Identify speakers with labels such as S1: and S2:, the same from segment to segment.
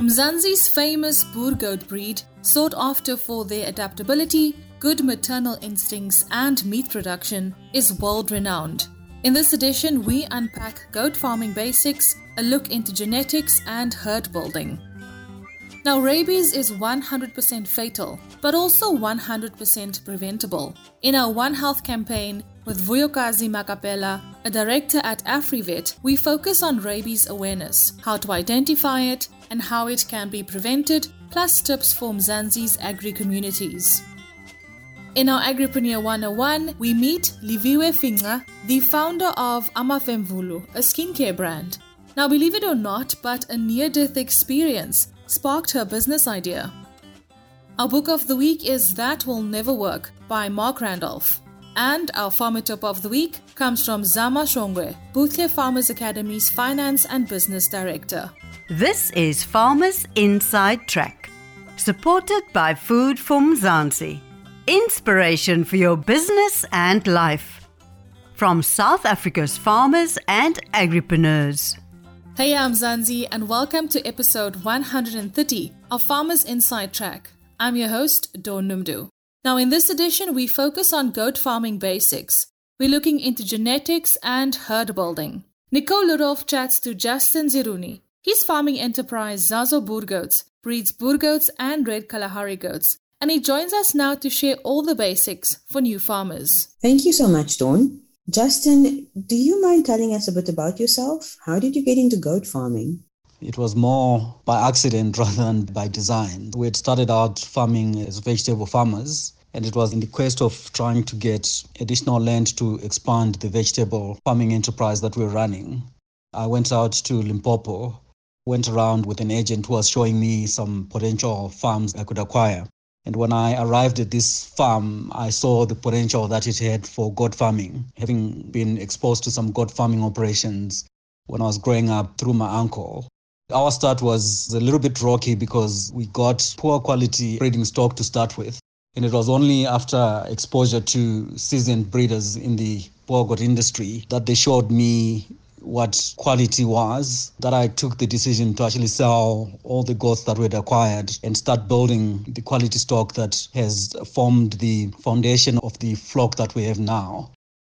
S1: Mzansi's famous Boer goat breed, sought after for their adaptability, good maternal instincts, and meat production, is world renowned. In this edition, we unpack goat farming basics, a look into genetics, and herd building. Now, rabies is 100% fatal, but also 100% preventable. In our One Health campaign with Vuyokazi Makapela, a director at AfriVet, we focus on rabies awareness, how to identify it, and how it can be prevented, plus tips for Mzansi's agri communities. In our Agripreneur 101, we meet Liviwe Finga, the founder of Amafemvulu, a skincare brand. Now, believe it or not, but a near death experience sparked her business idea. Our book of the week is That Will Never Work by Marc Randolph. And our farmer tip of the week comes from Zama Shongwe, Buhle Farmers Academy's Finance and Business Director.
S2: This is Farmers Inside Track, supported by Food from Mzansi. Inspiration for your business and life. From South Africa's farmers and agripreneurs.
S1: Hey, I'm Zanzi, and welcome to episode 130 of Farmers Inside Track. I'm your host, Dawn Noemdoe. Now, in this edition, we focus on goat farming basics. We're looking into genetics and herd building. Nicole Ludolf chats to Justin Ziruni. His farming enterprise, Zazo Boergoats, breeds Boergoats and red Kalahari goats and he joins us now to share all the basics for new farmers.
S3: Thank you so much, Dawn. Justin, do you mind telling us a bit about yourself? How did you get into goat farming?
S4: It was more by accident rather than by design. We had started out farming as vegetable farmers, and it was in the quest of trying to get additional land to expand the vegetable farming enterprise that we we're running. I went out to Limpopo, went around with an agent who was showing me some potential farms I could acquire. And when I arrived at this farm, I saw the potential that it had for goat farming, having been exposed to some goat farming operations when I was growing up through my uncle. Our start was a little bit rocky because we got poor quality breeding stock to start with. And it was only after exposure to seasoned breeders in the boer goat industry that they showed me what quality was that I took the decision to actually sell all the goats that we had acquired and start building the quality stock that has formed the foundation of the flock that we have now.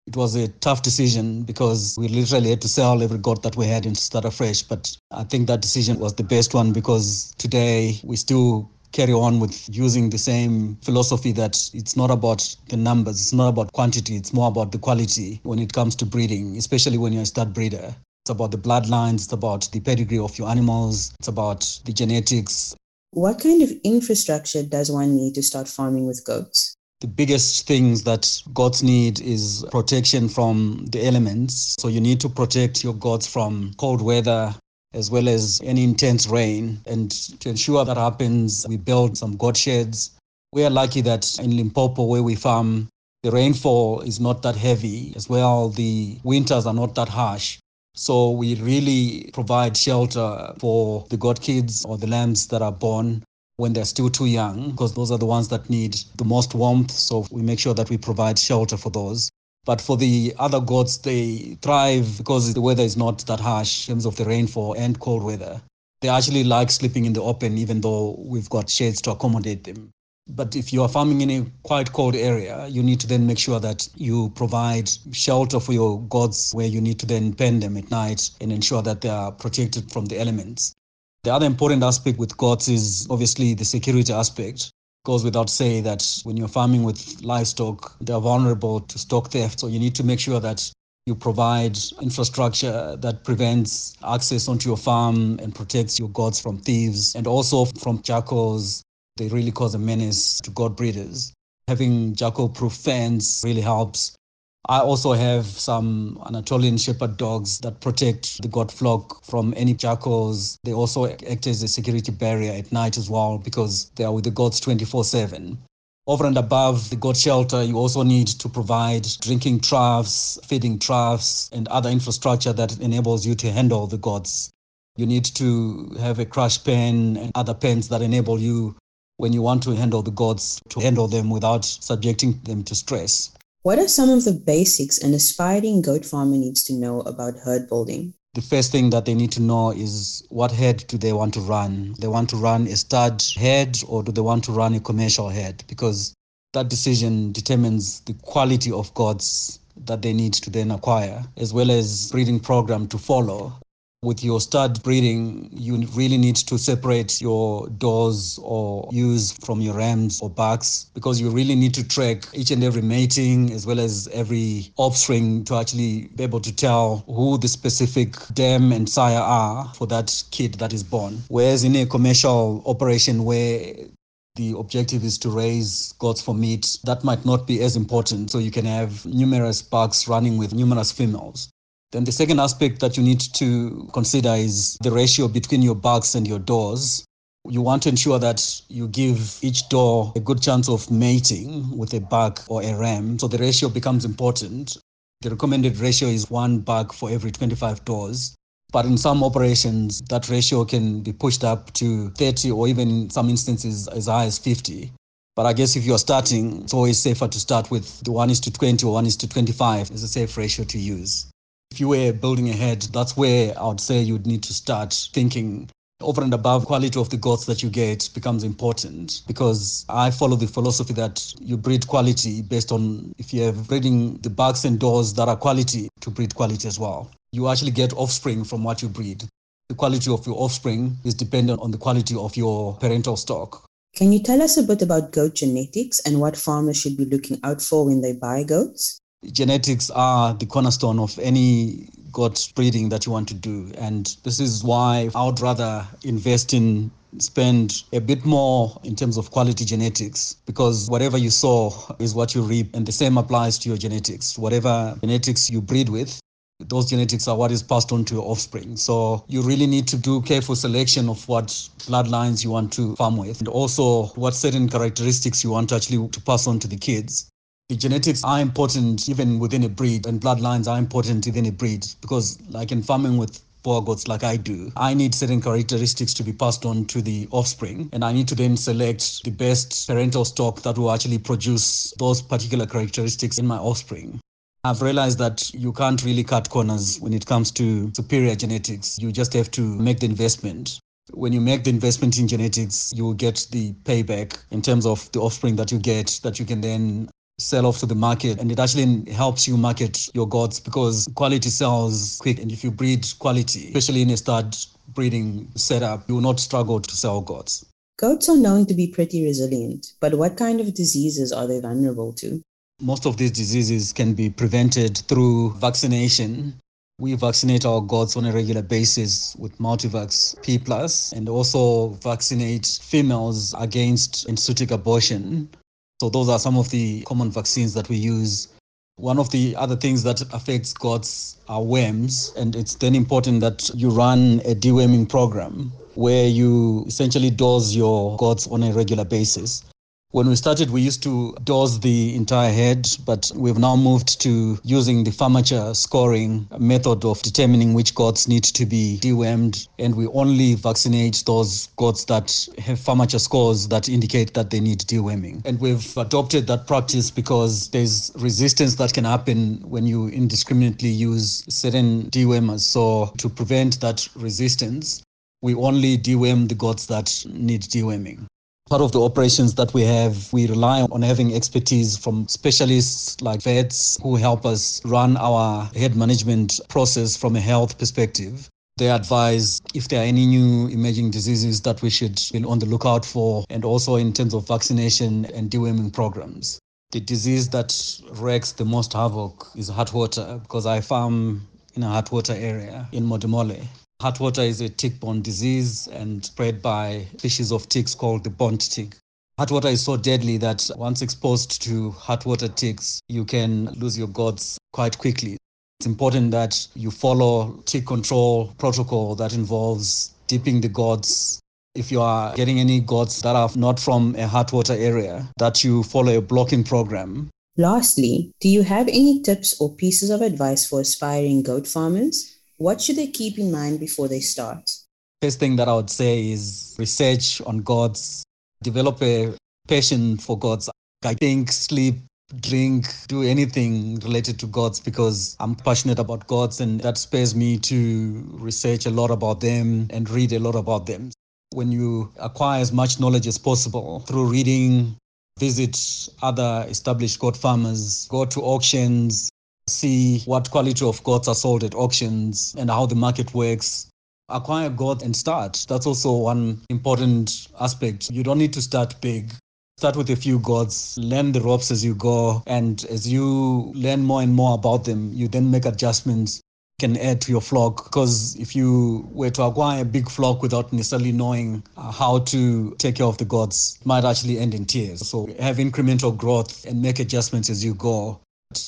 S4: It was a tough decision because we literally had to sell every goat that we had and start afresh. But I think that decision was the best one because today we still carry on with using the same philosophy that it's not about the numbers, it's not about quantity, it's more about the quality when it comes to breeding, especially when you're a stud breeder. It's about the bloodlines, it's about the pedigree of your animals, it's about the genetics.
S3: What kind of infrastructure does one need to start farming with goats?
S4: The biggest things that goats need is protection from the elements. So you need to protect your goats from cold weather, as well as any intense rain. And to ensure that happens, we build some goat sheds. We are lucky that in Limpopo, where we farm, the rainfall is not that heavy. As well, the winters are not that harsh. So we really provide shelter for the goat kids or the lambs that are born when they're still too young, because those are the ones that need the most warmth. So we make sure that we provide shelter for those. But for the other goats, they thrive because the weather is not that harsh in terms of the rainfall and cold weather. They actually like sleeping in the open, even though we've got shades to accommodate them. But if you are farming in a quite cold area, you need to then make sure that you provide shelter for your goats where you need to then pen them at night and ensure that they are protected from the elements. The other important aspect with goats is obviously the security aspect goes without saying that when you're farming with livestock, they're vulnerable to stock theft. So you need to make sure that you provide infrastructure that prevents access onto your farm and protects your goats from thieves and also from jackals. They really cause a menace to goat breeders. Having jackal proof fence really helps. I also have some Anatolian shepherd dogs that protect the goat flock from any jackals. They also act as a security barrier at night as well because they are with the goats 24 7. Over and above the goat shelter, you also need to provide drinking troughs, feeding troughs, and other infrastructure that enables you to handle the goats. You need to have a crush pen and other pens that enable you, when you want to handle the goats, to handle them without subjecting them to stress.
S3: What are some of the basics an aspiring goat farmer needs to know about herd building?
S4: the first thing that they need to know is what herd do they want to run? They want to run a stud herd or do they want to run a commercial herd? Because that decision determines the quality of goats that they need to then acquire, as well as breeding program to follow with your stud breeding, you really need to separate your does or ewes from your rams or bucks because you really need to track each and every mating as well as every offspring to actually be able to tell who the specific dam and sire are for that kid that is born. Whereas in a commercial operation where the objective is to raise goats for meat, that might not be as important. So you can have numerous bucks running with numerous females. Then the second aspect that you need to consider is the ratio between your bucks and your does. You want to ensure that you give each doe a good chance of mating with a buck or a ram. So the ratio becomes important. The recommended ratio is one buck for every 25 does. But in some operations, that ratio can be pushed up to 30 or even in some instances as high as 50. But I guess if you're starting, it's always safer to start with the 1 is to 20 or 1 is to 25 is a safe ratio to use. If you were building ahead, that's where I would say you'd need to start thinking over and above quality of the goats that you get becomes important because I follow the philosophy that you breed quality based on if you have breeding the bucks and does that are quality to breed quality as well. You actually get offspring from what you breed. The quality of your offspring is dependent on the quality of your parental stock.
S3: Can you tell us a bit about goat genetics and what farmers should be looking out for when they buy goats?
S4: Genetics are the cornerstone of any goat breeding that you want to do. And this is why I would rather invest in spend a bit more in terms of quality genetics because whatever you sow is what you reap and the same applies to your genetics. Whatever genetics you breed with those genetics are what is passed on to your offspring. So you really need to do careful selection of what bloodlines you want to farm with and also what certain characteristics you want to actually to pass on to the kids the genetics are important even within a breed and bloodlines are important within a breed because like in farming with boer goats like I do, I need certain characteristics to be passed on to the offspring, and I need to then select the best parental stock that will actually produce those particular characteristics in my offspring. I've realized that you can't really cut corners when it comes to superior genetics. You just have to make the investment. When you make the investment in genetics, you will get the payback in terms of the offspring that you get that you can then sell off to the market and it actually helps you market your goats because quality sells quick and if you breed quality especially in a stud breeding setup you will not struggle to sell goats
S3: goats are known to be pretty resilient but what kind of diseases are they vulnerable to?
S4: Most of these diseases can be prevented through vaccination. We vaccinate our goats on a regular basis with Multivax P plus and also vaccinate females against enzootic abortion so those are some of the common vaccines that we use. One of the other things that affects goats are worms, and it's then important that you run a deworming program where you essentially dose your goats on a regular basis. When we started, we used to dose the entire head, but we've now moved to using the FAMACHA scoring method of determining which goats need to be dewormed. And we only vaccinate those goats that have FAMACHA scores that indicate that they need deworming. And we've adopted that practice because there's resistance that can happen when you indiscriminately use certain dewormers. So to prevent that resistance, we only deworm the goats that need deworming part of the operations that we have, we rely on having expertise from specialists like vets who help us run our head management process from a health perspective. They advise if there are any new emerging diseases that we should be on the lookout for, and also in terms of vaccination and deworming programs. The disease that wreaks the most havoc is heartwater because I farm in a heartwater area in Modimolle. Heartwater is a tick-borne disease and spread by species of ticks called the bont tick. Heartwater is so deadly that once exposed to heartwater ticks, you can lose your goats quite quickly. It's important that you follow tick control protocol that involves dipping the goats. If you are getting any goats that are not from a heartwater area, that you follow a blocking program.
S3: Lastly, do you have any tips or pieces of advice for aspiring goat farmers? What should they keep in mind before they start?
S4: First thing that I would say is research on gods, develop a passion for gods. I think sleep drink, do anything related to gods because I'm passionate about gods and that spares me to research a lot about them and read a lot about them. When you acquire as much knowledge as possible through reading, visit other established God farmers, go to auctions, see what quality of goats are sold at auctions and how the market works. Acquire goat and start. That's also one important aspect. You don't need to start big start with a few gods, learn the ropes as you go, and as you learn more and more about them, you then make adjustments can add to your flock because if you were to acquire a big flock without necessarily knowing how to take care of the gods might actually end in tears so have incremental growth and make adjustments as you go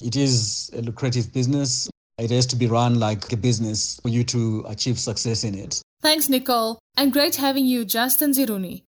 S4: it is a lucrative business it has to be run like a business for you to achieve success in it
S1: thanks nicole and great having you justin ziruni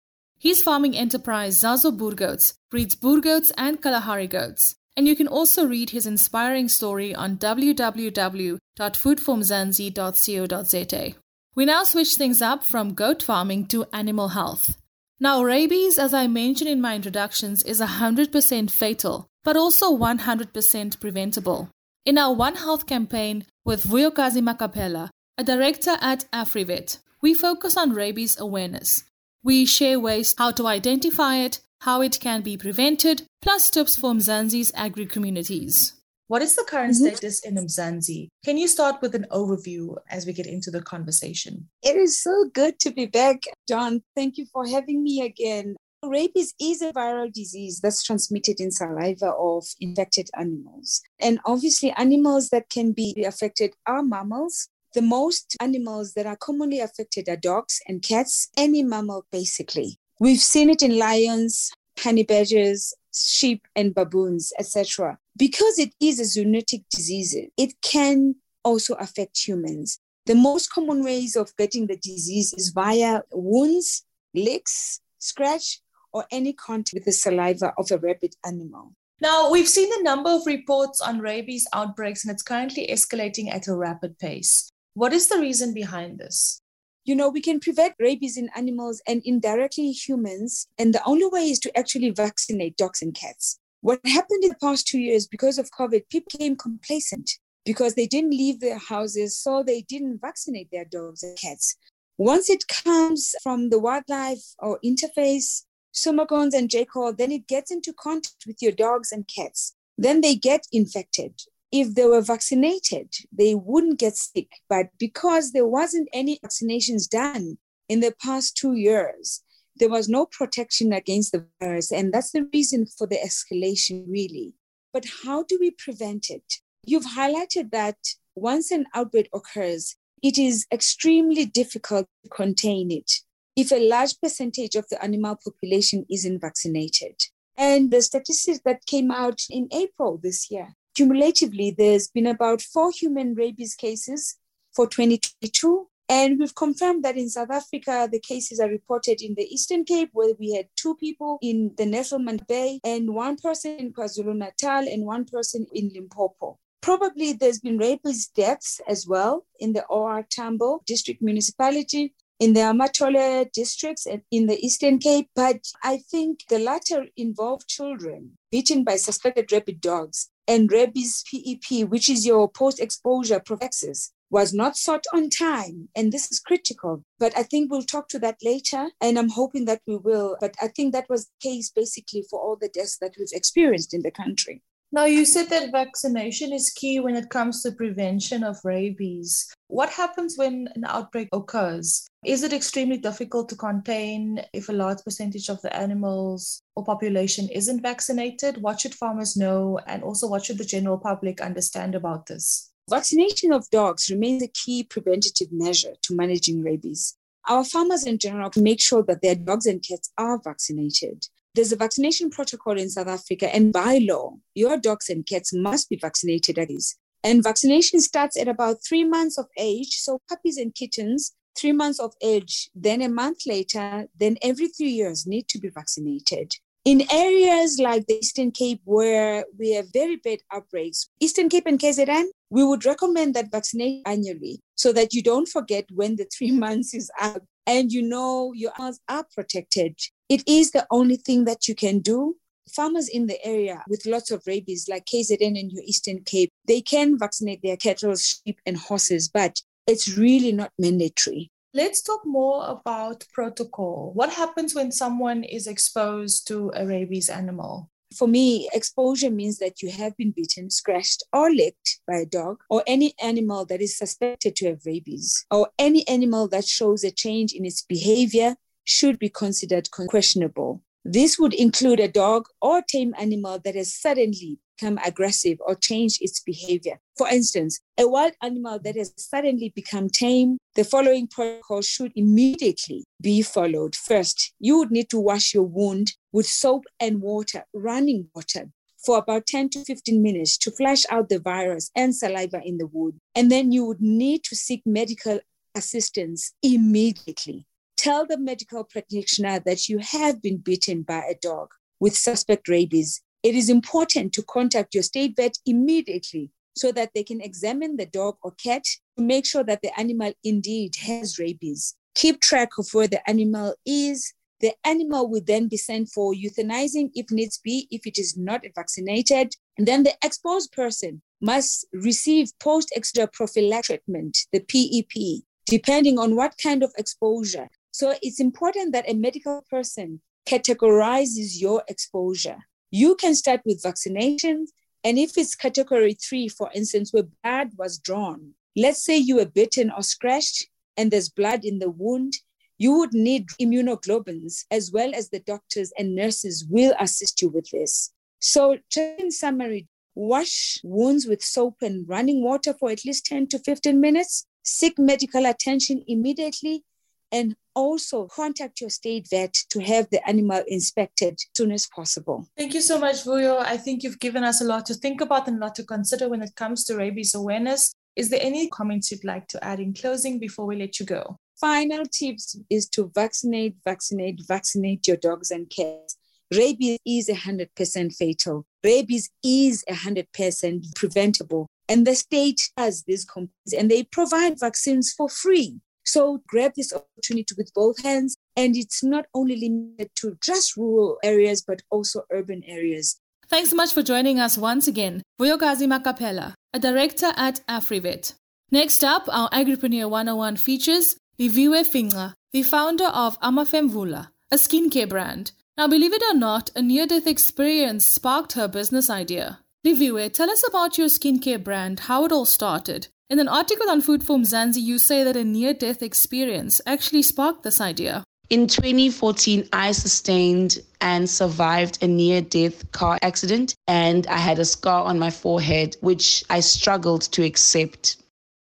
S1: his farming enterprise, Zazo Boergoats, breeds Boergoats and Kalahari goats. And you can also read his inspiring story on www.foodformzansi.co.za. We now switch things up from goat farming to animal health. Now, rabies, as I mentioned in my introductions, is 100% fatal, but also 100% preventable. In our One Health campaign with Vuyokazi Makapela, a director at AfriVet, we focus on rabies awareness. We share ways how to identify it, how it can be prevented, plus tips for Mzansi's agri communities.
S5: What is the current mm-hmm. status in Mzansi? Can you start with an overview as we get into the conversation?
S6: It is so good to be back, Dawn. Thank you for having me again. Rabies is a viral disease that's transmitted in saliva of infected animals. And obviously, animals that can be affected are mammals, the most animals that are commonly affected are dogs and cats, any mammal basically. We've seen it in lions, honey badgers, sheep and baboons, etc. Because it is a zoonotic disease, it can also affect humans. The most common ways of getting the disease is via wounds, licks, scratch, or any contact with the saliva of a rabid animal.
S5: Now, we've seen a number of reports on rabies outbreaks, and it's currently escalating at a rapid pace. What is the reason behind this?
S6: You know, we can prevent rabies in animals and indirectly humans. And the only way is to actually vaccinate dogs and cats. What happened in the past two years because of COVID, people became complacent because they didn't leave their houses, so they didn't vaccinate their dogs and cats. Once it comes from the wildlife or interface, sumagons and jackal, then it gets into contact with your dogs and cats. Then they get infected if they were vaccinated, they wouldn't get sick. But because there wasn't any vaccinations done in the past two years, there was no protection against the virus. And that's the reason for the escalation, really. But how do we prevent it? You've highlighted that once an outbreak occurs, it is extremely difficult to contain it if a large percentage of the animal population isn't vaccinated. And the statistics that came out in April this year Cumulatively, there's been about four human rabies cases for 2022. And we've confirmed that in South Africa, the cases are reported in the Eastern Cape, where we had two people in the Nelson Mandela Bay, and one person in KwaZulu Natal, and one person in Limpopo. Probably there's been rabies deaths as well in the OR Tambo district municipality, in the Amatole districts and in the Eastern Cape. But I think the latter involved children bitten by suspected rabid dogs and rabies PEP, which is your post exposure prophylaxis, was not sought on time. And this is critical. But I think we'll talk to that later. And I'm hoping that we will. But I think that was the case basically for all the deaths that we've experienced in the country.
S5: Now, you said that vaccination is key when it comes to prevention of rabies. What happens when an outbreak occurs? Is it extremely difficult to contain if a large percentage of the animals or population isn't vaccinated? What should farmers know? And also, what should the general public understand about this?
S6: Vaccination of dogs remains a key preventative measure to managing rabies. Our farmers in general make sure that their dogs and cats are vaccinated. There's a vaccination protocol in South Africa, and by law, your dogs and cats must be vaccinated at least. And vaccination starts at about three months of age. So, puppies and kittens, three months of age, then a month later, then every three years need to be vaccinated. In areas like the Eastern Cape, where we have very bad outbreaks, Eastern Cape and KZN, we would recommend that vaccinate annually so that you don't forget when the three months is up and you know your animals are protected. It is the only thing that you can do farmers in the area with lots of rabies, like KZN and your Eastern Cape, they can vaccinate their cattle, sheep, and horses, but it's really not mandatory.
S5: Let's talk more about protocol. What happens when someone is exposed to a rabies animal?
S6: For me, exposure means that you have been bitten, scratched, or licked by a dog or any animal that is suspected to have rabies, or any animal that shows a change in its behavior should be considered questionable. This would include a dog or tame animal that has suddenly become aggressive or changed its behavior. For instance, a wild animal that has suddenly become tame, the following protocol should immediately be followed. First, you would need to wash your wound with soap and water, running water, for about 10 to 15 minutes to flush out the virus and saliva in the wound. And then you would need to seek medical assistance immediately tell the medical practitioner that you have been bitten by a dog with suspect rabies. It is important to contact your state vet immediately so that they can examine the dog or cat to make sure that the animal indeed has rabies. Keep track of where the animal is. The animal will then be sent for euthanizing if needs be, if it is not vaccinated. And then the exposed person must receive post exposure prophylactic treatment, the PEP, depending on what kind of exposure. So it's important that a medical person categorizes your exposure. You can start with vaccinations. And if it's category three, for instance, where blood was drawn, let's say you were bitten or scratched and there's blood in the wound, you would need immunoglobulins as well as the doctors and nurses will assist you with this. So, just in summary, wash wounds with soap and running water for at least 10 to 15 minutes, seek medical attention immediately, and also contact your state vet to have the animal inspected as soon as possible.
S5: Thank you so much, Vuyo. I think you've given us a lot to think about and a lot to consider when it comes to rabies awareness. Is there any comments you'd like to add in closing before we let you go?
S6: Final tips is to vaccinate, vaccinate, vaccinate your dogs and cats. Rabies is 100% fatal. Rabies is 100% preventable. And the state has these companies and they provide vaccines for free. So grab this opportunity with both hands. And it's not only limited to just rural areas, but also urban areas.
S1: Thanks so much for joining us once again. Vuyokazi Makapela, a director at AfriVet. Next up, our Agripreneur 101 features Liviwe Finga, the founder of Amafemvula, a skincare brand. Now, believe it or not, a near death experience sparked her business idea. Liviwe, tell us about your skincare brand, how it all started, in an article on Food For Mzansi, you say that a near death experience actually sparked this idea.
S7: In 2014, I sustained and survived a near death car accident, and I had a scar on my forehead, which I struggled to accept.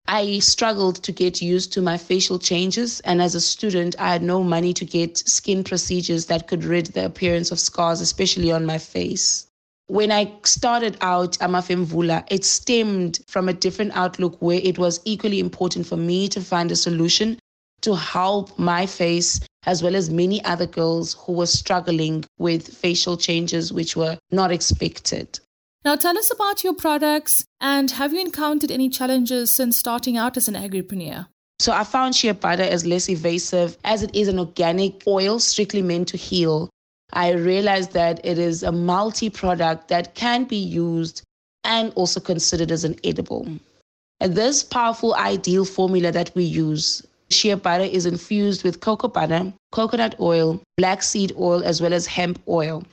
S7: I struggled to get used to my facial changes, and as a student, I had no money to get skin procedures that could rid the appearance of scars, especially on my face. When I started out Amafemvula, it stemmed from a different outlook where it was equally important for me to find a solution to help my face as well as many other girls who were struggling with facial changes which were not expected.
S1: Now, tell us about your products and have you encountered any challenges since starting out as an agripreneur?
S7: So, I found shea butter as less evasive as it is an organic oil strictly meant to heal. I realized that it is a multi product that can be used and also considered as an edible. And this powerful ideal formula that we use, shea butter, is infused with cocoa butter, coconut oil, black seed oil, as well as hemp oil.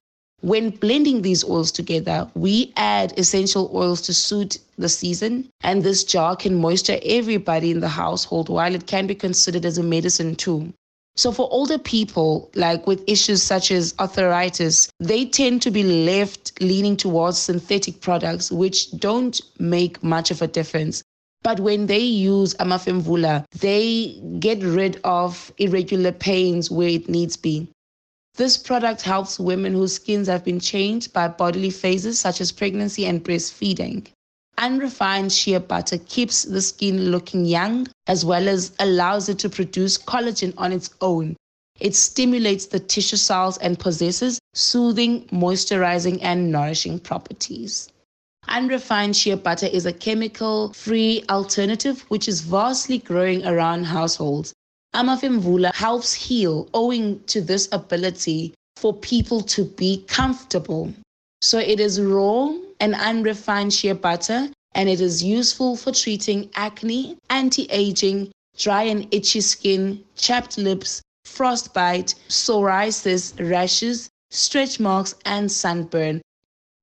S7: When blending these oils together, we add essential oils to suit the season, and this jar can moisture everybody in the household while it can be considered as a medicine too. So, for older people, like with issues such as arthritis, they tend to be left leaning towards synthetic products, which don't make much of a difference. But when they use Amafemvula, they get rid of irregular pains where it needs be. This product helps women whose skins have been changed by bodily phases such as pregnancy and breastfeeding. Unrefined shea butter keeps the skin looking young as well as allows it to produce collagen on its own. It stimulates the tissue cells and possesses soothing, moisturizing, and nourishing properties. Unrefined shea butter is a chemical free alternative which is vastly growing around households. Amafemvula helps heal owing to this ability for people to be comfortable. So it is raw and unrefined shea butter, and it is useful for treating acne, anti aging, dry and itchy skin, chapped lips, frostbite, psoriasis, rashes, stretch marks, and sunburn.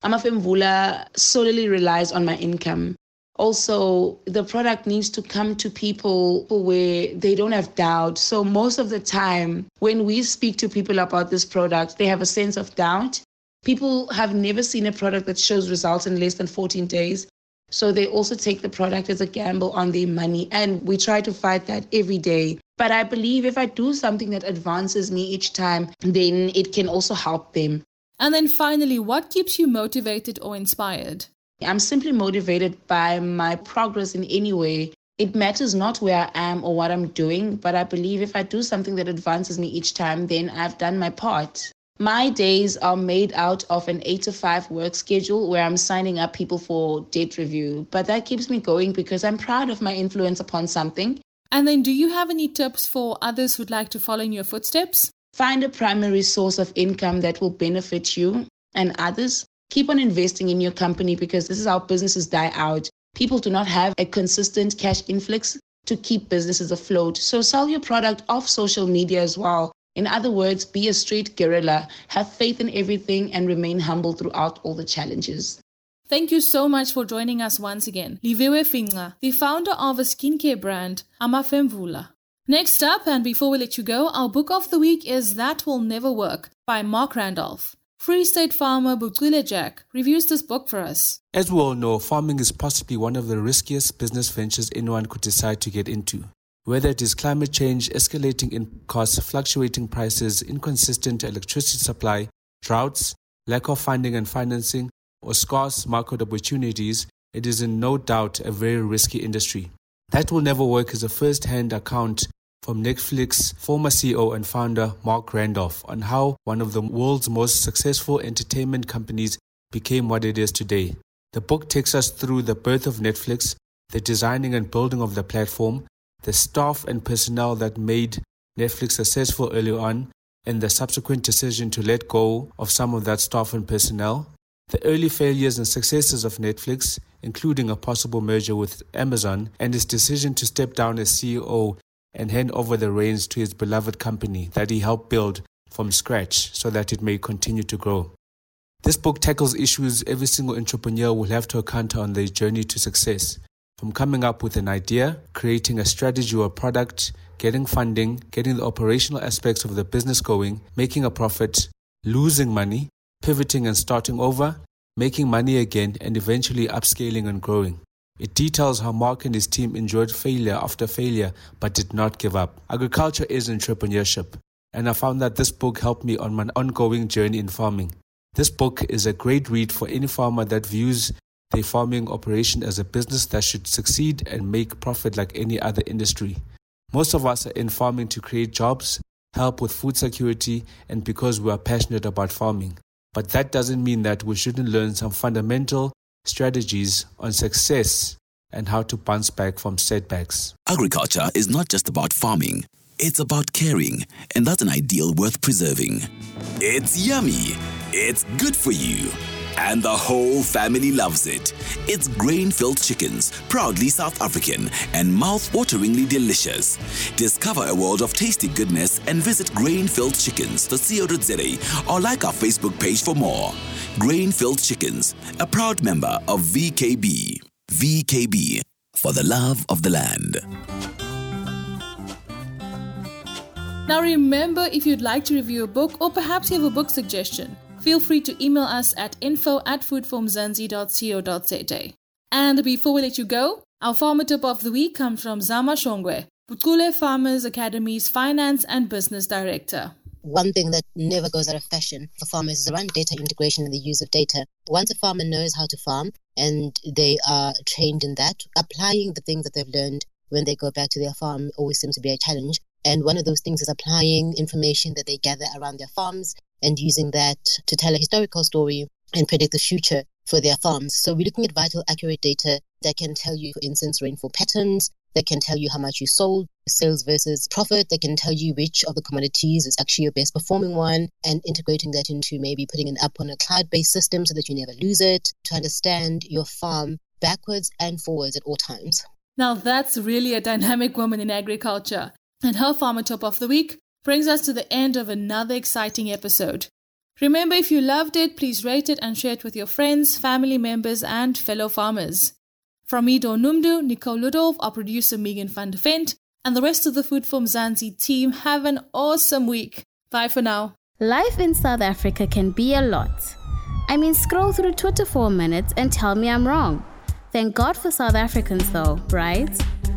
S7: Amafemvula solely relies on my income. Also, the product needs to come to people where they don't have doubt. So, most of the time, when we speak to people about this product, they have a sense of doubt. People have never seen a product that shows results in less than 14 days. So, they also take the product as a gamble on their money. And we try to fight that every day. But I believe if I do something that advances me each time, then it can also help them.
S1: And then finally, what keeps you motivated or inspired?
S7: I'm simply motivated by my progress in any way. It matters not where I am or what I'm doing, but I believe if I do something that advances me each time, then I've done my part. My days are made out of an eight to five work schedule where I'm signing up people for debt review, but that keeps me going because I'm proud of my influence upon something.
S1: And then, do you have any tips for others who'd like to follow in your footsteps?
S7: Find a primary source of income that will benefit you and others keep on investing in your company because this is how businesses die out. People do not have a consistent cash influx to keep businesses afloat. So sell your product off social media as well. In other words, be a straight guerrilla, have faith in everything, and remain humble throughout all the challenges.
S1: Thank you so much for joining us once again. Liviwe Finga, the founder of a skincare brand, Amafemvula. Next up, and before we let you go, our book of the week is That Will Never Work by Marc Randolph. Free State farmer Bucule Jack reviews this book for us.
S8: As we all know, farming is possibly one of the riskiest business ventures anyone could decide to get into. Whether it is climate change, escalating in costs, fluctuating prices, inconsistent electricity supply, droughts, lack of funding and financing, or scarce market opportunities, it is in no doubt a very risky industry. That will never work is a first hand account from Netflix former CEO and founder Marc Randolph on how one of the world's most successful entertainment companies became what it is today. The book takes us through the birth of Netflix, the designing and building of the platform, the staff and personnel that made Netflix successful early on, and the subsequent decision to let go of some of that staff and personnel, the early failures and successes of Netflix, including a possible merger with Amazon, and his decision to step down as CEO and hand over the reins to his beloved company that he helped build from scratch so that it may continue to grow. This book tackles issues every single entrepreneur will have to encounter on their journey to success. From coming up with an idea, creating a strategy or product, getting funding, getting the operational aspects of the business going, making a profit, losing money, pivoting and starting over, making money again, and eventually upscaling and growing. It details how Marc and his team endured failure after failure but did not give up. Agriculture is entrepreneurship, and I found that this book helped me on my ongoing journey in farming. This book is a great read for any farmer that views their farming operation as a business that should succeed and make profit like any other industry. Most of us are in farming to create jobs, help with food security, and because we are passionate about farming. But that doesn't mean that we shouldn't learn some fundamental strategies on success and how to bounce back from setbacks.
S9: Agriculture is not just about farming, it's about caring, and that's an ideal worth preserving. It's yummy, it's good for you, and the whole family loves it. It's grain filled chickens, proudly South African and mouth wateringly delicious. Discover a world of tasty goodness and visit grainfilledchickens.co.za or like our Facebook page for more. Grain Filled Chickens, a proud member of VKB. VKB, for the love of the land.
S1: Now remember, if you'd like to review a book or perhaps you have a book suggestion, feel free to email us at info at foodformzansi.co.za. And before we let you go, our farmer tip of the week comes from Zama Shongwe, Buhle Farmers Academy's Finance and Business Director.
S10: One thing that never goes out of fashion for farmers is around data integration and the use of data. Once a farmer knows how to farm and they are trained in that, applying the things that they've learned when they go back to their farm always seems to be a challenge. And one of those things is applying information that they gather around their farms and using that to tell a historical story and predict the future for their farms. So we're looking at vital, accurate data that can tell you, for instance, rainfall patterns, that can tell you how much you sold, sales versus profit. They can tell you which of the commodities is actually your best performing one and integrating that into maybe putting it up on a cloud based system so that you never lose it to understand your farm backwards and forwards at all times.
S1: Now, that's really a dynamic woman in agriculture. And her farmer top of the week brings us to the end of another exciting episode. Remember, if you loved it, please rate it and share it with your friends, family members, and fellow farmers. From Dawn Noemdoe, Nicole Ludolf, our producer Megan van der Vent, and the rest of the Food for Mzansi team, have an awesome week. Bye for now.
S11: Life in South Africa can be a lot. I mean, scroll through Twitter for a minute and tell me I'm wrong. Thank God for South Africans, though, right?